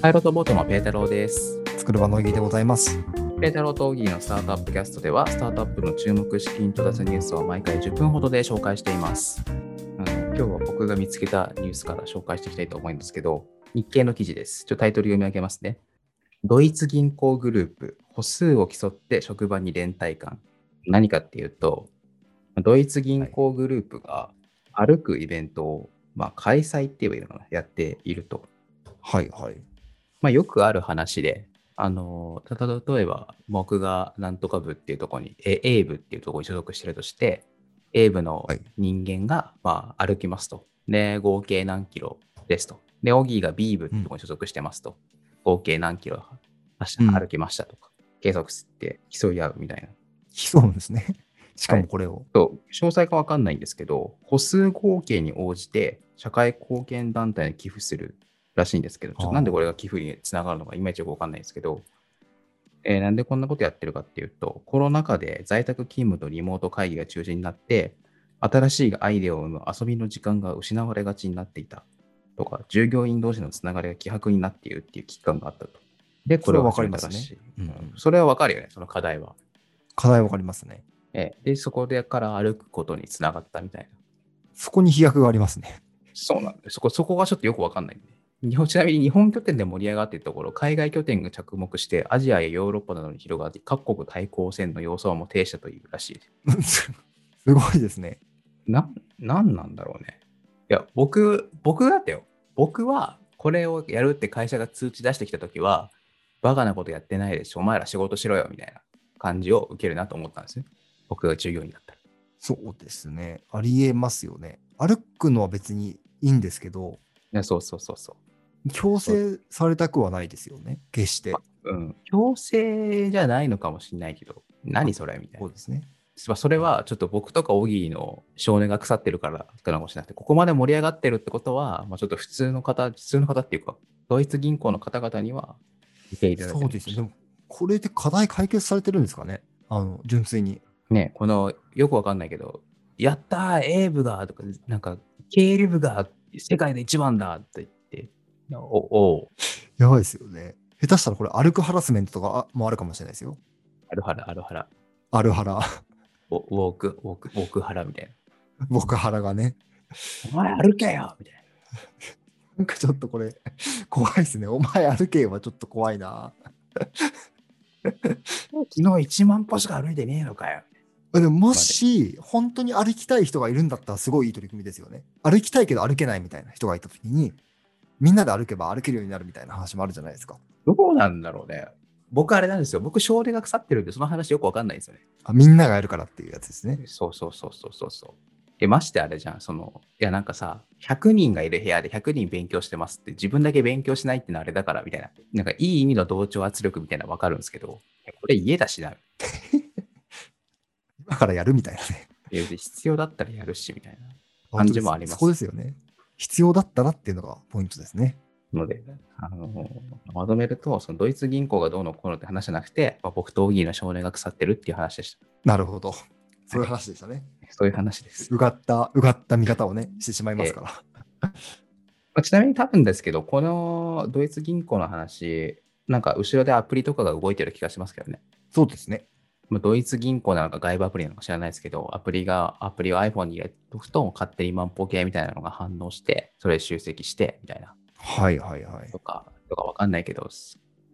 パイロットボートのペータローです。作る場の意義でございます。ペータローとオギーのスタートアップキャストでは、スタートアップの注目資金調達ニュースを毎回10分ほどで紹介しています。あの今日は僕が見つけたニュースから紹介していきたいと思うんですけど、日経の記事です。ちょっとタイトル読み上げますね。ドイツ銀行グループ、歩数を競って職場に連帯感。何かっていうと、ドイツ銀行グループが歩くイベントを、まあ、開催って言えばいいのかな、やっていると。はいはい。まあ、よくある話で、あの、例えば僕がなんとか部っていうところに、え A 部っていうところに所属してるとして、A 部のはい人間が、まあ、歩きますと。で、合計何キロですと。で、オギーが B 部っていうところに所属してますと。合計何キロ歩きましたとか、計測して競い合うみたいな。そうなんですね。しかもこれを。と詳細かわかんないんですけど、歩数合計に応じて社会貢献団体に寄付するらしいんですけど、ちょっとなんでこれが寄付につながるのかいまいちよくわかんないんですけど、えーなんでこんなことやってるかっていうと、コロナ禍で在宅勤務とリモート会議が中心になって、新しいアイデアを生む遊びの時間が失われがちになっていたとか、従業員同士のつながりが希薄になっているっていう危機感があったと。で、これはそれはわかりますねうんうんそれはわかるよね、その課題は。課題わかりますね。えーで、そこでから歩くことにつながったみたいな。そこに飛躍がありますね。そうなんです。そこ、そこがちょっとよくわかんないんで。日本ちなみに日本拠点で盛り上がっているところ、海外拠点が着目して、アジアやヨーロッパなどに広がって、各国対抗戦の要素も呈したというらしいです。すごいですね。な、なんなんだろうね。いや、僕、僕だってよ。僕は、これをやるって会社が通知出してきたときは、バカなことやってないでしょ、お前ら仕事しろよ、みたいな感じを受けるなと思ったんですね。僕が従業員だったら。そうですね。ありえますよね。歩くのは別にいいんですけど、いや、そうそうそうそう。強制されたくはないですよね。決して。うん。強制じゃないのかもしれないけど、何それみたいなそう。ですね。まあそれはちょっと僕とかオギーの少年が腐ってるからかもしれなくて、ここまで盛り上がってるってことは、まあ、ちょっと普通の方、普通の方っていうか、ドイツ銀行の方々には受け入れられてるそうですね。でも、これで課題解決されてるんですかね。あの、純粋に。ね、この、よくわかんないけど、やったー、A 部がとか、なんか、経理部が世界で一番だって言って、おおうやばいですよね。下手したらこれ歩くハラスメントとかもあるかもしれないですよ。あるはら、あるはら、あるハラ。ウォーク、ウォーク、ウォークハラみたい僕ハラがね。な。お前歩けよみたいな。なんかちょっとこれ、怖いですね。お前歩けはちょっと怖いな。昨日1万歩しか歩いてねえのかよ。でももし、本当に歩きたい人がいるんだったらすごいいい取り組みですよね。歩きたいけど歩けないみたいな人がいたときに、みんなで歩けば歩けるようになるみたいな話もあるじゃないですか。どうなんだろうね。僕あれなんですよ。僕、少年が腐ってるんで、その話よくわかんないんですよね。あみんながやるからっていうやつですね。そうそうそうそうそうそう。え、ましてあれじゃん。その、いやなんかさ、100人がいる部屋で100人勉強してますって、自分だけ勉強しないってのはあれだからみたいな。なんかいい意味の同調圧力みたいなのわかるんですけど、これ家だしな。今からやるみたいなね。いや必要だったらやるし、みたいな。感じもありますそこですよね。必要だったらっていうのがポイントですね。ので、あのまとめると、そのドイツ銀行がどうのこうのって話じゃなくて、まあ、僕とオギーの少年が腐ってるっていう話でした。なるほど。そういう話でしたね。そういう話です。うがった、うがった見方をね、してしまいますから。まあちなみに多分ですけど、このドイツ銀行の話、なんか後ろでアプリとかが動いてる気がしますけどね。そうですね。まあドイツ銀行なのか外部アプリなのか知らないですけど、アプリが、アプリを iPhone に入れとくと、勝手に万歩計みたいなのが反応して、それ集積して、みたいな。はいはいはいと。か、とかわかんないけど、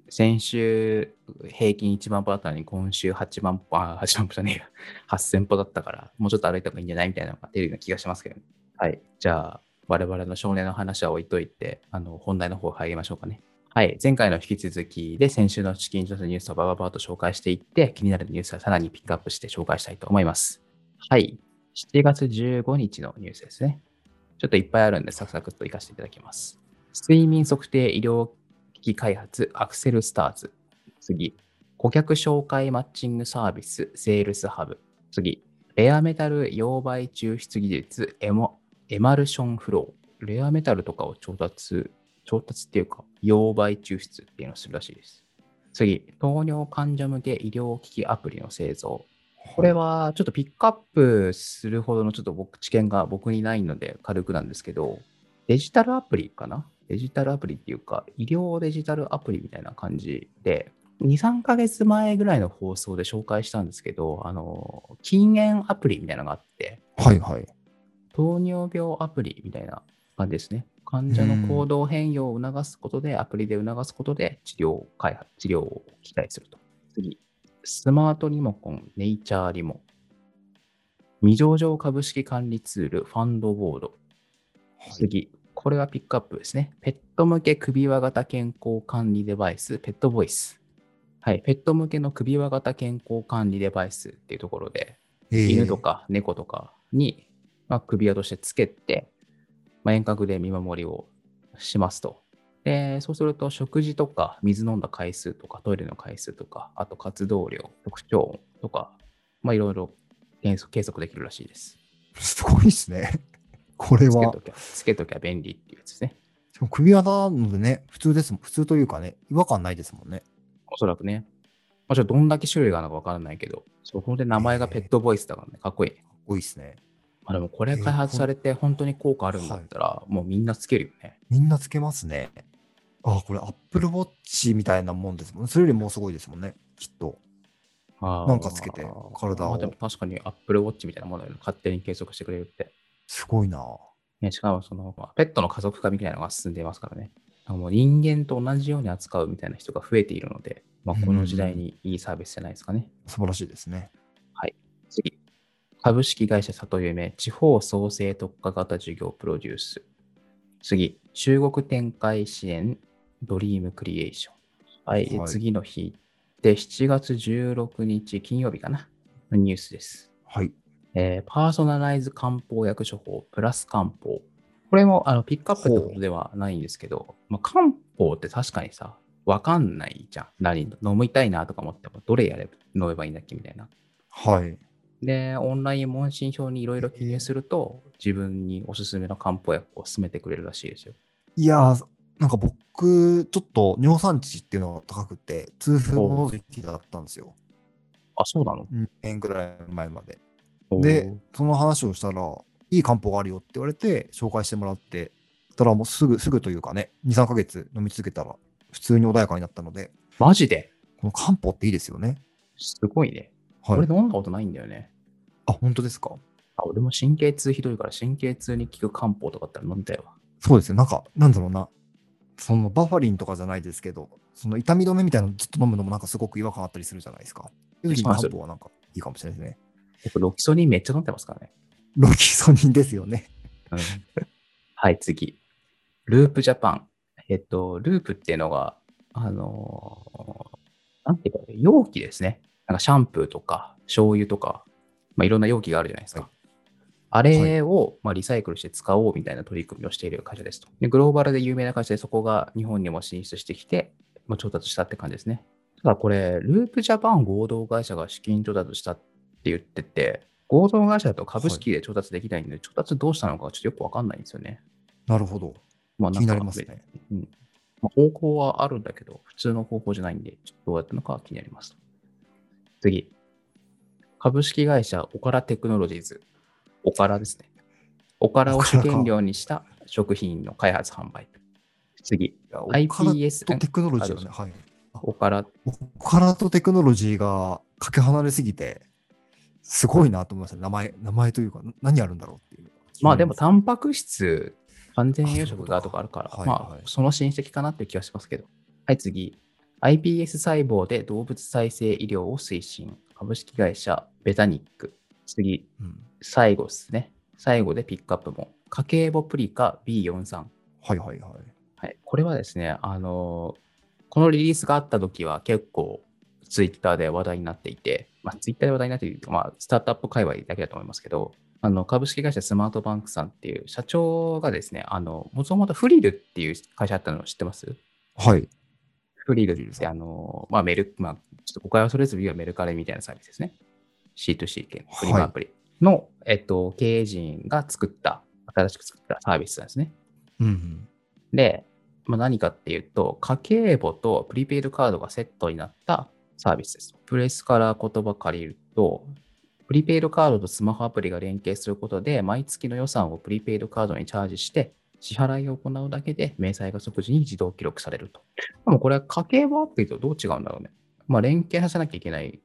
先週平均1万歩だったのに、今週8万歩、あ、8万歩じゃねえよ。8000歩だったから、もうちょっと歩いた方がいいんじゃないみたいなのが出るような気がしますけどね。はい。じゃあ、我々の少年の話は置いといて、あの、本題の方入りましょうかね。はい。前回の引き続きで、先週の資金調査ニュースをバババッと紹介していって、気になるニュースはさらにピックアップして紹介したいと思います。はい。7月15日のニュースですね。ちょっといっぱいあるんで、サクサクっと活かしていただきます。睡眠測定医療機器開発アクセルスターズ。次。顧客紹介マッチングサービスセールスハブ。次。レアメタル溶媒抽出技術エモエマルションフロー。レアメタルとかを調達、調達っていうか、溶媒抽出っていうのをするらしいです。次。糖尿患者向け医療機器アプリの製造。これはちょっとピックアップするほどのちょっと僕知見が僕にないので軽くなんですけど、デジタルアプリかな？デジタルアプリっていうか、医療デジタルアプリみたいな感じで、2、3ヶ月前ぐらいの放送で紹介したんですけど、あの、禁煙アプリみたいなのがあって、はいはい。糖尿病アプリみたいな感じですね。患者の行動変容を促すことで、アプリで促すことで治療開発、治療を期待すると。次、スマートリモコン、ネイチャーリモ。未上場株式管理ツール、ファンドボード。次、これはピックアップですね。ペット向け首輪型健康管理デバイス、ペットボイス。はい、ペット向けの首輪型健康管理デバイスっていうところで、えー犬とか猫とかに、まあ、首輪としてつけて、まあ、遠隔で見守りをしますと。で、そうすると食事とか水飲んだ回数とかトイレの回数とか、あと活動量、特徴音とか、まあいろいろ計測計測できるらしいです。すごいですね。これはつけと。きゃ、便利っていうやつですね。首輪なのでね、普通ですもん。普通というかね、違和感ないですもんね。おそらくね。まあ、ちょっとどんだけ種類があるのかわからないけど、そこで名前がペットボイスだからね、かっこいい。多いですね。まあでもこれ開発されて本当に効果あるんだったら、もうみんなつけるよね。みんなつけますね。あ、これ Apple Watch みたいなもんですもんね。それよりもうすごいですもんね。きっと。あーなんかつけて体をまあでも確かに Apple Watch みたいなもので勝手に計測してくれるって。すごいな。ね、しかもその、まあペットの家族化みたいなのが進んでいますからね。もう人間と同じように扱うみたいな人が増えているので、まあ、この時代にいいサービスじゃないですかね。素晴らしいですね。次。株式会社里夢地方創生特化型事業プロデュース。次。中国展開支援ドリームクリエーション。はい。ではい次の日で7月16日金曜日かな。のニュースです。はい。えーパーソナライズ漢方薬処方プラス漢方。これもあのピックアップってことではないんですけど、まあ、漢方って確かにさ、わかんないじゃん。何飲みたいなとか思っても、どれやれば飲めばいいんだっけみたいな。はい。で、オンライン問診票にいろいろ記入すると、自分におすすめの漢方薬を勧めてくれるらしいですよ。いやー、なんか僕、ちょっと尿酸値っていうのが高くて、痛風の時期だったんですよ。あ、そうなの？2年ぐらい前まで。で、その話をしたら、いい漢方があるよって言われて、紹介してもらって、たらもうすぐ、すぐというかね、2、3ヶ月飲み続けたら、普通に穏やかになったので、マジで？この漢方っていいですよね。すごいね。はい。俺飲んだことないんだよね。あ、本当ですか？あ俺も神経痛ひどいから神経痛に効く漢方とかあったら飲みたいわ。そうですね。なんか、なんだろうな。そのバファリンとかじゃないですけど、その痛み止めみたいなのずっと飲むのもなんかすごく違和感あったりするじゃないですか。そうい漢方はなんかいいかもしれないですね。僕、ロキソニンめっちゃ飲んでますからね。ロキソニンですよね。うんはい、次。ループジャパン。えっと、ループっていうのが、あのーなんていうか、容器ですね。なんかシャンプーとか、醤油とか、まあ、いろんな容器があるじゃないですか。はいあれを、まあ、リサイクルして使おうみたいな取り組みをしている会社ですと。でグローバルで有名な会社で、そこが日本にも進出してきて、まあ、調達したって感じですね。ただこれ、ループジャパン合同会社が資金調達したって言ってて、合同会社だと株式で調達できないんで、調達どうしたのかちょっとよくわかんないんですよね。なるほど。まあ、気になりますね。うんまあ、方法はあるんだけど、普通の方法じゃないんで、ちょっとどうやったのかは気になります。次。株式会社オカラテクノロジーズ。オカラですね。オカラを主原料にした食品の開発販売。次。iPS とテクノロジーはね、はい。オカラ、オカラとテクノロジーがかけ離れすぎて、すごいなと思いましたね。名前、名前というか、な何あるんだろうっていう。まあでも、タンパク質、完全栄養食がとかあるから、あはいはいまあその親戚かなっていう気がしますけど。はい、次。iPS 細胞で動物再生医療を推進。株式会社ベタニック。次、うん最後ですね。最後でピックアップも。家計簿プリカ B43。はいはいはい。はい、これはですね、あのこのリリースがあった時は結構ツイッターで話題になっていて、まあ、ツイッターで話題になっているとまあ、スタートアップ界隈だけだと思いますけど、あの株式会社スマートバンクさんっていう社長がですね、あのもともとフリルっていう会社だったのを知ってます？はい。フリルってあの、まあ、メル、まあ、ちょっと誤解はそれぞれはメルカリみたいなサービスですね。C2C 系フリマアプリの、えっと、経営陣が作った、新しく作ったサービスなんですね。うんうん。で、まあ、何かっていうと、家計簿とプリペイドカードがセットになったサービスです。プレスから言葉借りると、プリペイドカードとスマホアプリが連携することで、毎月の予算をプリペイドカードにチャージして、支払いを行うだけで、明細が即時に自動記録されると。でもこれは家計簿アプリとどう違うんだろうね。まあ、連携させなきゃいけない。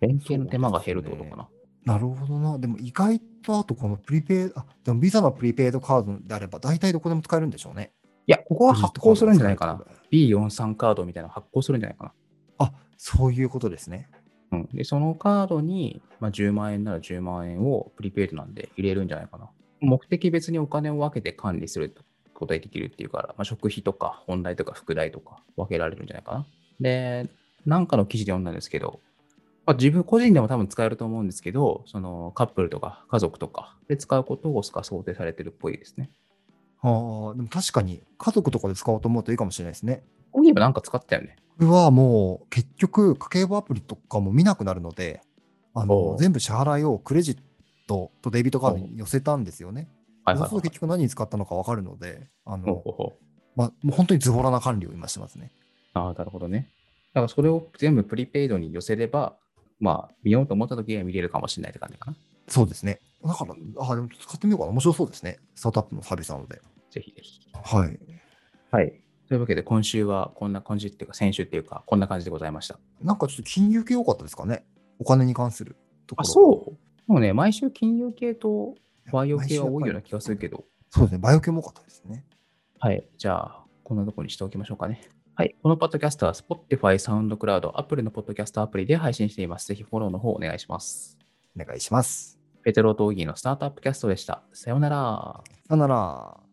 連携の手間が減るってことかな。なるほどな。でも意外とあとこのプリペイあ、でもビザのプリペイドカードであれば大体どこでも使えるんでしょうね。いや、ここは発行するんじゃないかな。B43 カードみたいなの発行するんじゃないかな。あ、そういうことですね。うん、で、そのカードに、まあ、10万円なら10万円をプリペイドなんで入れるんじゃないかな。目的別にお金を分けて管理することができるっていうから、まあ、食費とか本題とか副題とか分けられるんじゃないかな。で、なんかの記事で読んだんですけど、まあ、自分個人でも多分使えると思うんですけど、そのカップルとか家族とかで使うことを想定されてるっぽいですね。ああ、でも確かに家族とかで使おうと思うといいかもしれないですね。こういえばなんか使ったよね。これはもう結局家計簿アプリとかも見なくなるので、あの全部支払いをクレジットとデビットカードに寄せたんですよね。はいそうすると結局何に使ったのか分かるので、あの、まあ、もう本当にズボラな管理を今してますね。ああ、なるほどね。だからそれを全部プリペイドに寄せれば、まあ、見ようと思った時は見れるかもしれないって感じかな。そうですね。だから、あでも使ってみようかな。面白そうですね。スタートアップのサービスなので。ぜひぜひ。はい。はい。というわけで、今週はこんな感じっていうか、先週っていうか、こんな感じでございました。なんかちょっと金融系多かったですかね。お金に関するところ。あ、そうもうね、毎週金融系とバイオ系は多いような気がするけど。そうですね、バイオ系も多かったですね。はい。じゃあ、こんなところにしておきましょうかね。はい。このポッドキャストは Spotify、SoundCloud、Apple のポッドキャストアプリで配信しています。ぜひフォローの方お願いします。お願いします。ペテロ・トーギーのスタートアップキャストでした。さようなら。さようなら。